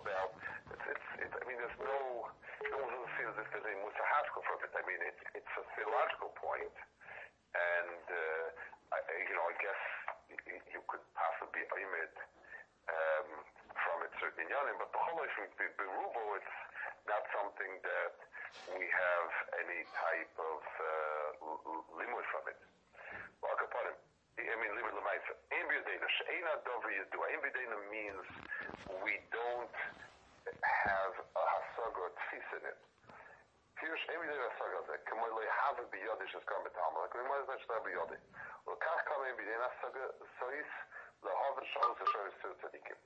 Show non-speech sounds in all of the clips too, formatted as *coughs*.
about. It's, it's, it's I mean there's no no one doesn't feel as if there's a musahafka from it. I mean it's it's a theological point, and uh, I, you know I guess you could possibly aim it um, from it certain inyanim, but whole from Berubo, it's not something that we have any type of uh, limit from it. Upon. I mean, limit lemaisa. Ambidena, she'ena dover yadu. Ambidena means we don't have a hasagot tfis in it. Here's every day hasagot that can we have a biyodi she's come to Talmud. Like we might as well have a biyodi. Well, kach come in biyodi hasagot sois the hovet shalom the show to tzadikim.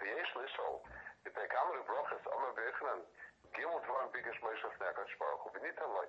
The yesh lishol if they come to brachas amar bechanan gimel dvar bigish moishas nekash baruch hu benita loy.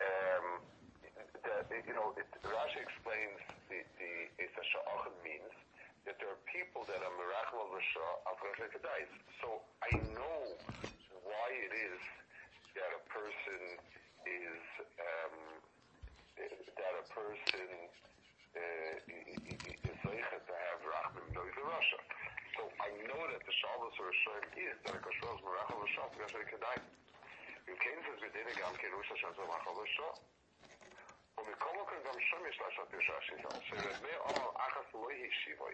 Um, you know, it, Rashi explains the, the Sha'ochin means that there are people that are Merachmal of Sheni So I know why it is that a person is, um, that a person uh, is zeichet to have rachmim noiz Russia. So I know that the Shabbos or Hashem is that a Merachal Rashah because they could die. אם כן זה בדיני גם כן ראש השם זה מאכל ראשו. ומכל מקום גם שם יש לעשות יש השיבה. שרבי אומר אחס לא ישיבוי.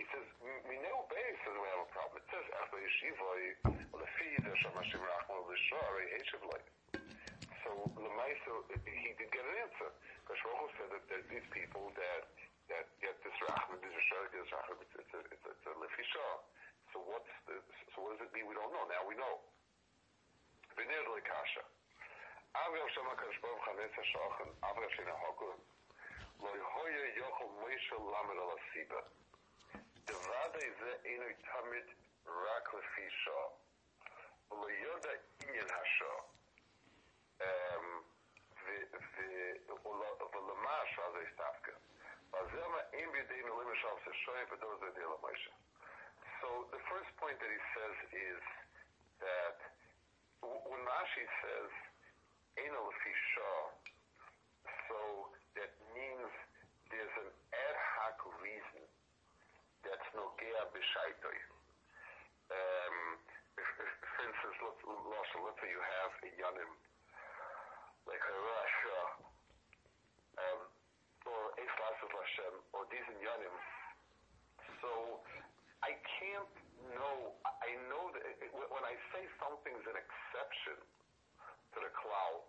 He says, Mineu Beis says we have a problem. It says, Ach Yeshivoi, Lefi, there's some Hashem Rachman Lishah, Arei Heshavloi. So Lemaisa, he did get an answer. Because Baruch said that there's these people that that get this rachman, this rishon, this rachman, it's, it's, a, it's, a, it's a lefisha. So what's the, so what does it mean? We don't know. Now we know. V'nir lekasha. Avrav shama kadosh baruch chametz hashachan, avrav shena hokun, lo yehoye yochel Moshe lamed al asiba. Devadei ze enu tamid rak lefisha. Lo yoda inyan hasha. Um, ולמש על זה הסתפקה. וזה מה אין בידינו למשל ששוי בדור זה דילה מוישה. So the first point that he says is that when Rashi says Lefisha, so that means there's an ad hoc reason that's Nogea B'Shaitoi. Um, for instance, let's, let's say you have a Yanim like a rasha, um, or Eiflas of Hashem, or these in Yanim. So I can't know, I know that it, when I say something's an exception to the cloud,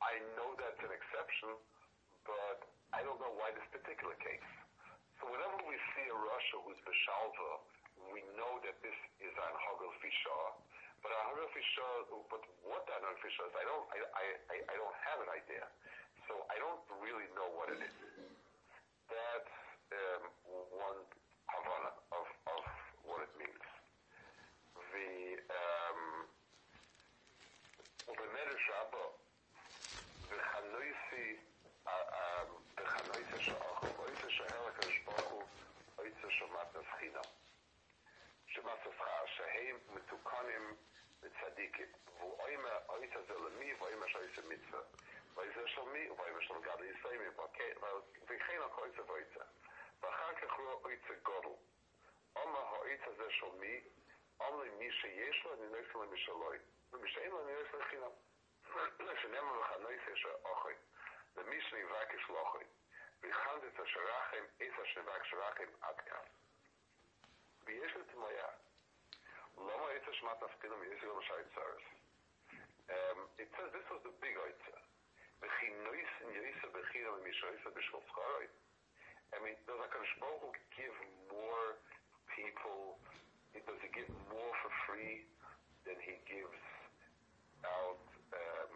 I know that's but I don't know why this particular case. So whenever we see a rasha who's Beshalva, we know that this is an Hagel Fishah, but a hundred fisher, but what hundred fisher is, I don't, I, I, I don't have an idea. So I don't really know what it is. מי שיש לו, אני נויס לו משלוי. ומי שאין לו, אני נויס לו חינם. שנאמר לך נויס יש אוכי. ומי שנבקש לו אוכי. ויחנד את השרחם, איזה שנבקש רחם עד כאן. ויש לי תמויה. למה אויצה שמת תפקידם, יש לי גם שי צרס. It says this was the big oitza. וכי נויס נויסה בחינם ומי שויסה בשביל שכרוי. I mean, does HaKadosh Baruch Hu give more people, does he give more for free than he gives out um,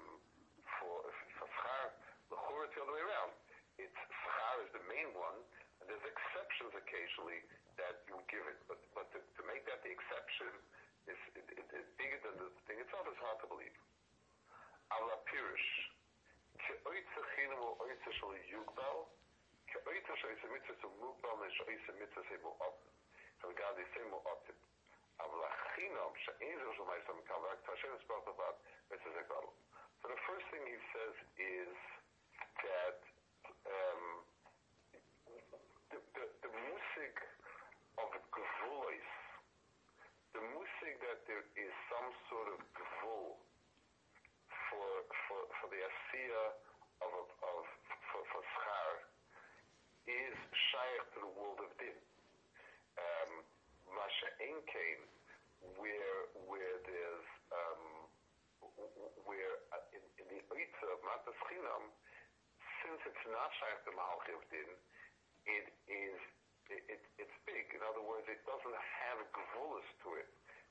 for, for schar? The Chor, it's the other way around. It's schar is the main one, and there's exceptions occasionally that you give it, but, but to, to make that the exception is it, it, it, bigger than the thing itself is hard to believe. Ala Pirish, Ke'oitze chinam o oitze shal yugbal, כאויצה שאיזה מצווה זה מוגבל משאיזה מצווה זה מואב. and God is is brought about, this is a God. So the first thing he says is that um, the, the, the musig of the music that there is some sort of gevul for, for, for the asiya of, of, for, for schar, is shaykh to the world of din. Masha where where there's um, where uh, in, in the Oitza of Matas Chinam, since it's not shaykh the Malchi of din, it is it, it, it's big. In other words, it doesn't have gvulas to it.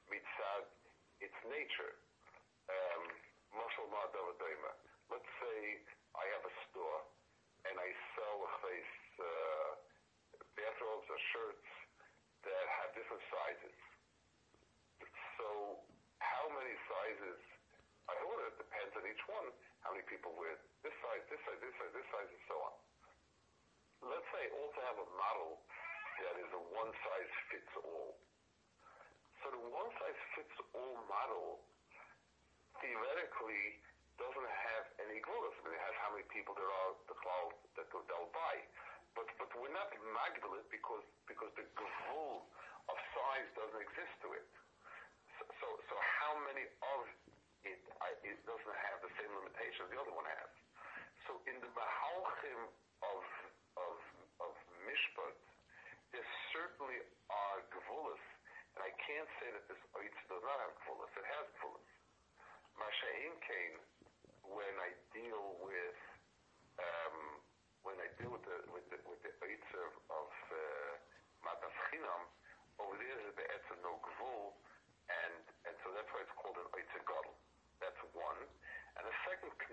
Mitzad, its nature. Um, Let's say I have a store and I sell a face uh, bathrobes or shirts that have different sizes. So how many sizes I order depends on each one. How many people wear this size, this size, this size, this size, and so on. Let's say also have a model that is a one size fits all. So the one size fits all model theoretically doesn't have any glulas. I mean, it has how many people there are, the cloud that they'll buy. But but we're not magdalit because because the gvul of size doesn't exist to it. So so, so how many of it, it doesn't have the same limitations the other one has. So in the mahalchim of of of mishpat, there certainly are gvulas, and I can't say that this oitz does not have. Gvulas. Masha'im came when I deal with um, when I deal with the with the with the oitz of, of uh, matas chinam, over there is the etz no gvul, and and so that's why it's called an oitz gadol. That's one. And the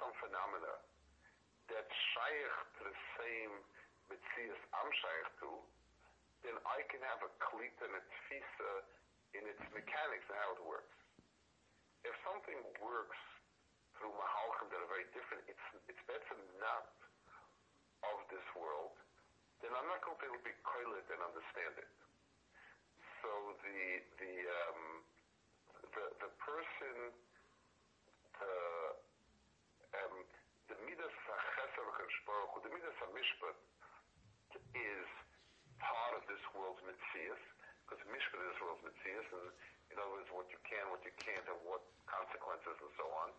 some phenomena that shaykh to the same Metzias I'm shaykh to, then I can have a klit and a tfisa in its mechanics and how it works. If something works through mahalchim that are very different, it's, it's better not of this world, then I'm not going to be able to be koilet and understand it. So the, the, um, the, the person, the, um, the midas ha'chesed the midas ha'mishpat is part of this world's mitzias, because mishpat is this world's mitzias, and in other words, what you can, what you can't, and what consequences, and so on.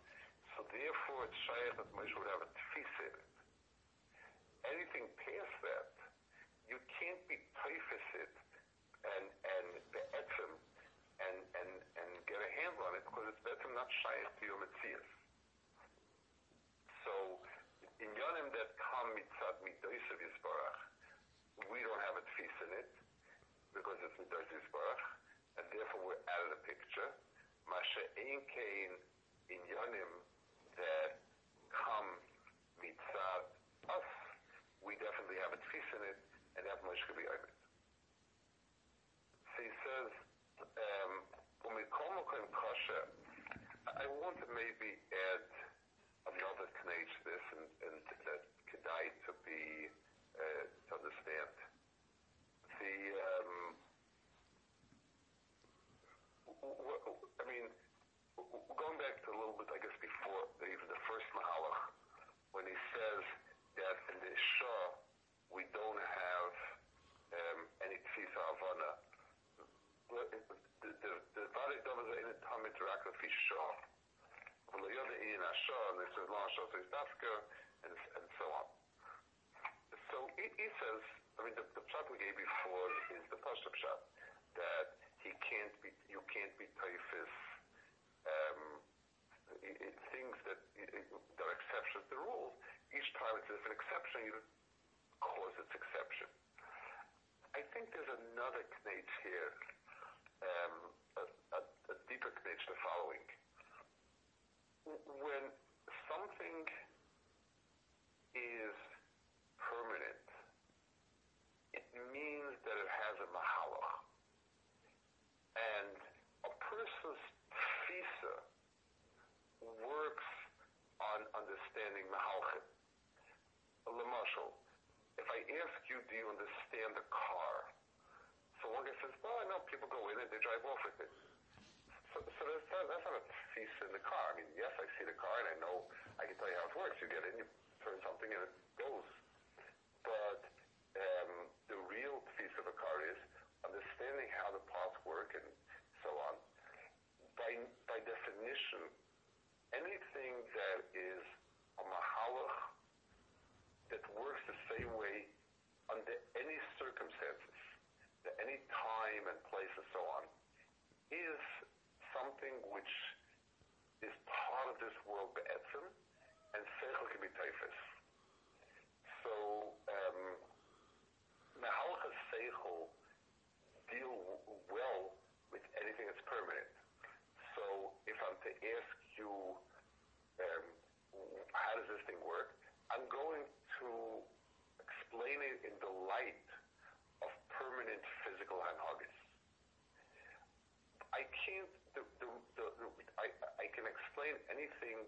So therefore, it's shaykh that Moshe would have a tefisa in it. Anything past that, you can't be typhus it and and the etzim and and and get a handle on it because it's better not shaykh to your mitzias. So in yonim that come mitzad midoisav yisbarach, we don't have a tefis in it because it's midoisav yisbarach, and therefore we're out of the picture. Masha ein in yonim that come mitzad us, we definitely have a tefis in it, and that much could be over. So he says, um, I want to maybe add another knage to this, and, and that kedai to be uh, to understand. The um, I mean, going back to a little bit, I guess before even the first mahalach, when he says that in the Shah we don't have um, any tfisa avana. The Vare Dovaz in a Tamid Raka fi Shah. And, and so on. So he, he says, I mean, the, the pshat we gave before is the Pasha pshat, that he can't be, you can't be typhus, um, it, it, things that, it, that are exceptions to the rules. Each time it's a different exception, you cause its exception. I think there's another knage here, um, a, a, a deeper knage, the following. When something is permanent, it means that it has a mahalach. And a person's tfisa works on understanding mahalchim. Lamashal, if I ask you, do you understand the car? So one guy says, well, I know people go in and they drive off with it. So, so that's, not, that's not a piece in the car. I mean, yes, I see the car and I know, I can tell you how it works. You get in, you turn something and it goes. But um, the real piece of a car is understanding how the parts work and so on. By, by definition, anything that is a mahalach that works the same way under any circumstances, at any time and place and so on, is something which is part of this world be'etzim, and seichel can be typhus. So, um, mehalcha seichel deal well with anything that's permanent. So, if I'm to ask you, um, how does this thing work? I'm going to explain it in the of permanent physical hanhagas. I can't, the, the, the, I, I can explain anything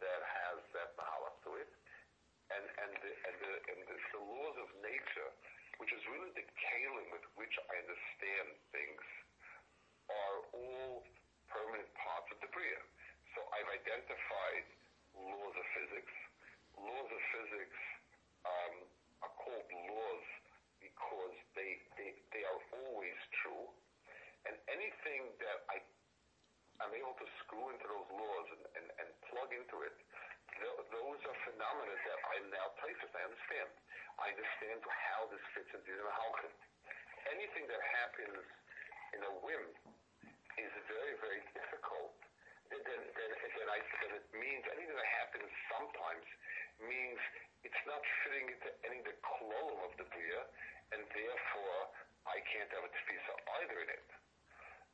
that has that mahalach to it, and, and, the, and, the, and the, the laws of nature, which is really the kalim with which I understand things, are all permanent parts of the Bria. So I've identified laws of physics, laws of physics um, are called laws because they, they, they are always true. And anything that I am able to screw into those laws and, and, and plug into it, th- those are phenomena that I'm now typhus. I understand. I understand how this fits into the halachim. Anything that happens in a whim is very, very difficult then, then, then, I, then it means anything that happens sometimes means it's not fitting into any of the klolim of the bria, and therefore I can't have a tefisa either in it.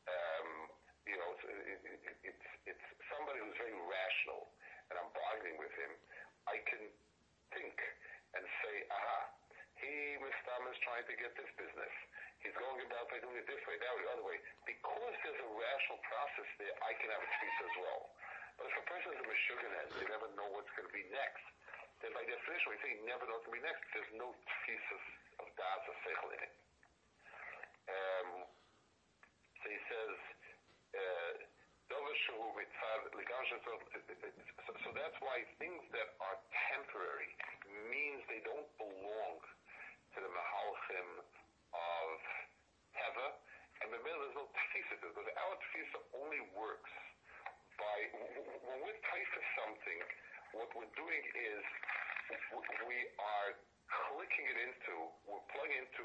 Um, you know, it's, it, it, it's, it's somebody who's very rational, and I'm bargaining with him. I can think and say, aha, he trying to get this business. He's going about by doing it this way, that way, the other way. Because there's a rational process there, I can have a tfisa as well. But if a person is a meshuggah they never know what's going to be next, then by definition, we say you never know what's going to be next. There's no tfisas of das or seichel in it. Um, so he says, Uh, so that's why things that are temporary means they don't belong to the Mahalchim of Teva, and the middle is no tfisa, because our tfisa only works by, when we're for something, what we're doing is we are clicking it into, we're plugging into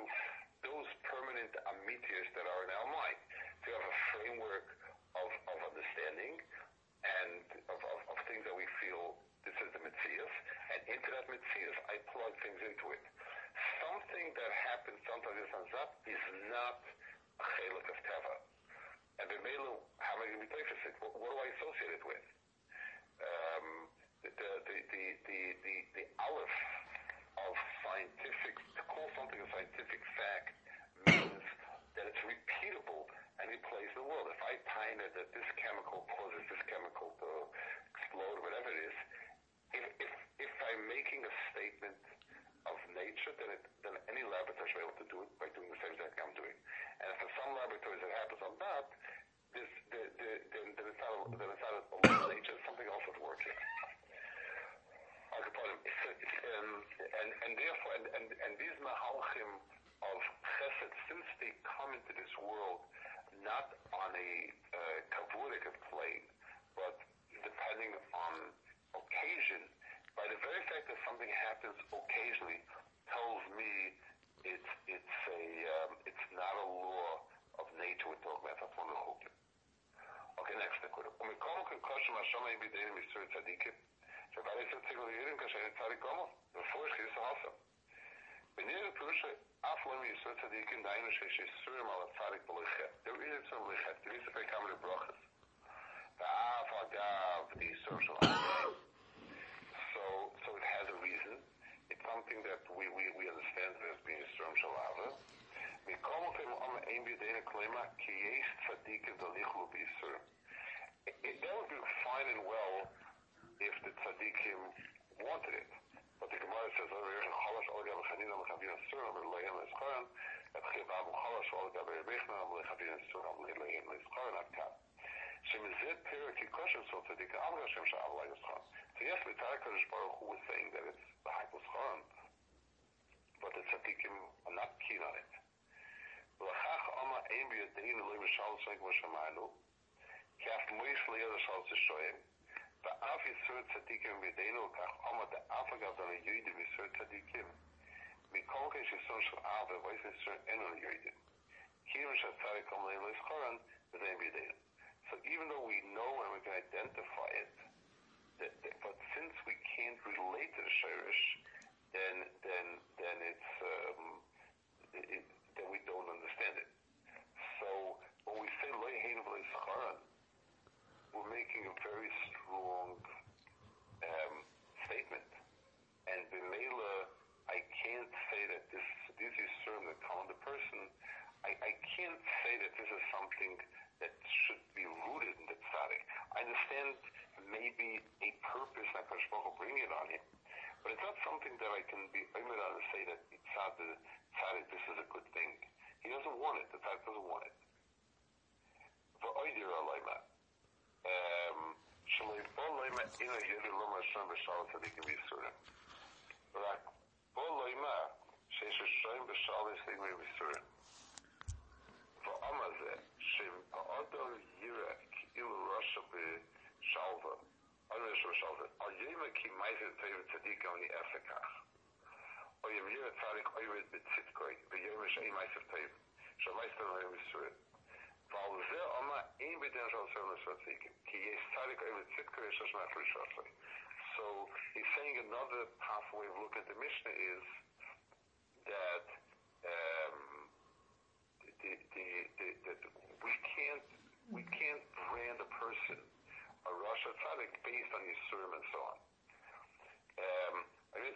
those permanent amitias that are in our mind. To have a framework of, of understanding and of, of, of things that we feel this is the Metzias, and into that Metzias I plug things into it. Something that happens sometimes in Sanzat is not a chelik of Teva. And the Melu, how am I going to be it? What, what do I associate it with? Um, the, the, the, the, the, the aleph of scientific, to call something a scientific fact means that it's repeatable and it the world. If I it that this chemical causes this chemical to explode, or whatever it is, if, if, if I'm making a statement of nature, then, it, then any laboratory should be able to do it by doing the same thing I'm doing. And if for some laboratories it happens on that, this, the, the, then, then it's not then it's not a law of nature, it's something else that's working. Um, and, and therefore, and, and, and these mahalchim of chesed, since they come into this world not on a uh, kavuric plate, but depending on occasion, by the very fact that something happens occasionally tells me it's it's a um, it's not a law of nature we're talking about. That's one of the whole thing. Okay, next Nakuda. Umikomu kukoshu mashom ebi deinim isur tzadikim. Shabbat yisur tzigul yirim kashen tzadikomov. Before she is awesome. Wanneer een person aflang the social *coughs* So so it has a reason. It's something that we we we understand as being strong shalava. We come from with the klima ki. It, it, that would be fine and well if the tzaddikim wanted it. But the Gemara says over here, Chanina Et Chivam Lechavin Akkad. So yes, Mitar Kodesh Baruch Hu was saying that it's the Hak Leskaran, but the Tzadikim are not keen on it. Lachach Oma Eim Elohim Kaf Moish השל תשוים, ואף יסור צדיקים בידינו, כך אמה דאף אגב דנה יוידים יסור צדיקים, מכל כשיסור של אב ואיס יסור אינו יוידים. כאילו שהצדיק אמר לסחרן, וזה אין בידינו. So even though we know and we can identify it, that, that, but since we can't relate to the Shirish, then then then it's um, it, then we don't understand it. So when we say loy we're making a very strong um, statement, and b'meila, I can't say that this this is that calling the person. I, I can't say that this is something that should be rooted in the tzaddik. I understand maybe a purpose that Baruch bring it on him, but it's not something that I can be on to say that tzaddik, tzaddik, this is a good thing. He doesn't want it. The tzaddik doesn't want it. tome ili jednu loma što bešalata dikim visura. Rak, polo ima šeše šojim bešalata stigmi visura. Va amaze, šim a odol jirek ili roša bi šalva. Ono je što šalva. Al jema ki majte tajim tadika oni efekah. O jem jira tarik ojved bit sitkoj. Ve jema še imajte tajim. Še majte tajim visura. So he's saying another pathway of looking at the Mishnah is that um, the, the, the, the, we can't we can't brand a person a Rosh Hashanah based on his sermon and so on. Um, I mean,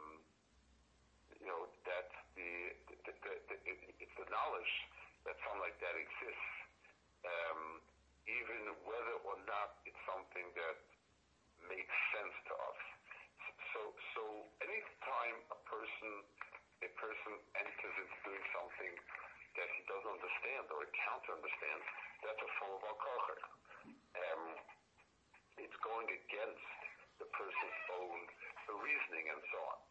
you know that the, the, the, the it, it's the knowledge that something like that exists, um, even whether or not it's something that makes sense to us. So, so anytime a person a person enters into doing something that he doesn't understand or can't understand, that's a form of al Um, it's going against the person's own reasoning and so on.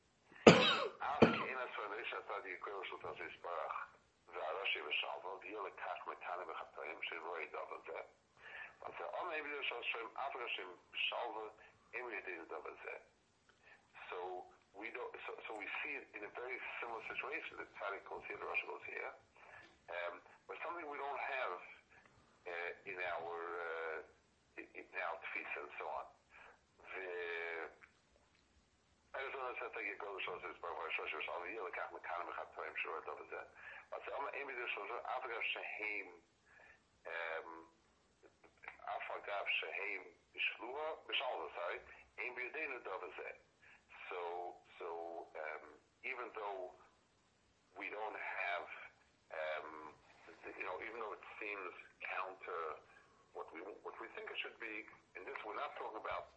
Ask Ina Svanisha Tadi Kwil Sultan Zisparach. והראשי ושלווה, ויהיה לכך מתנה בחטאים שרואי דבר זה. אז on maybe there's also אף ראשי שלווה, אין לי דין דבר זה. So we don't, so, so we see it in a very similar situation that Tzaddik goes here, the Rosh goes here, um, but something we don't have uh, in our uh, in, in our tefillah and so on. Arizona Zeh. So so um, even though we don't have um, you know even though it seems counter what we what we think it should be in this we're not talking about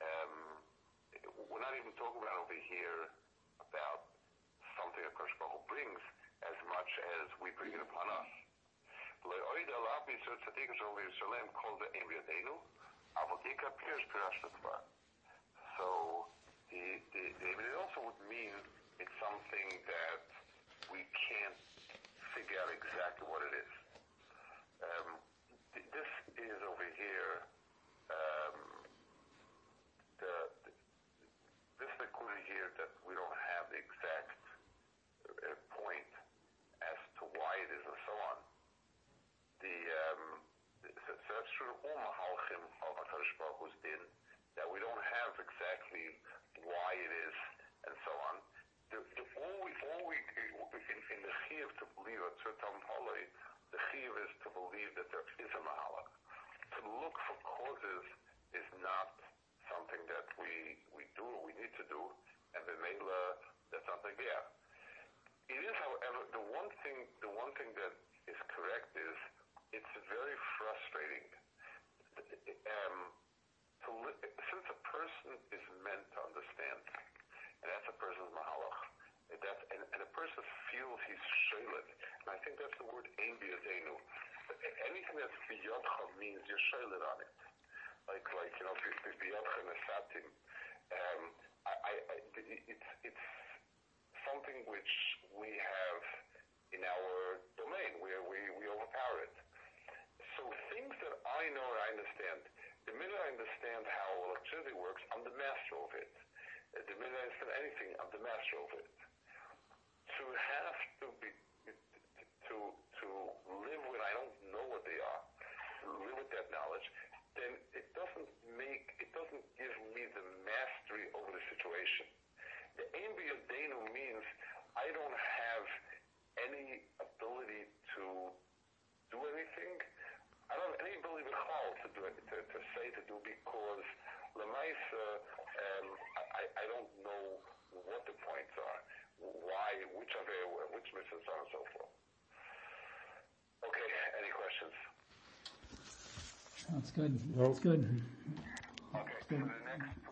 um, we're not even talking about over here about something a Kosh Baruch brings as much as we bring it upon us. So the, the, the, it also would mean it's something that we can't figure out exactly what it is. Um, this is over here um, the, the this included here that we don't have the exact uh, point as to why it is and so on. The um, so, so that's true of umm all mahalchim of Hakadosh Baruch Hu's din that we don't have exactly why it is and so on. The, the, all we, all we in, in the chiyuv to believe at Tzurtam Holei, the chiyuv is to believe that there is a mahalach. To look for causes is not something that we, we do we need to do, and the Mela, that's something there. It is, however, the one thing, the one thing that is correct is it's very frustrating. Um, to li- since a person is meant to understand, and that's a person's mahalach, and, and, and a person feels he's shaylet, and I think that's the word ein biyadenu. Anything that's biyadcha means you're shaylet on it like like you know biyadcha nesatim. Um, I, I, I, it's it's something which we have in our domain where we, we overpower it things that I know and I understand, the minute I understand how electricity works, I'm the master of it. Uh, the minute I understand anything, I'm the master of it. To have to be to to live with I don't know what they are, live with that knowledge, then it doesn't make it doesn't give me the mastery over the situation. The ambient means I don't have any ability to do anything it, to, do to say to do because Lemaisa, um, I, I don't know what the points are, why, which of it, which mitzvahs are, and so forth. Okay, any questions? That's good. That's good. Okay, so the next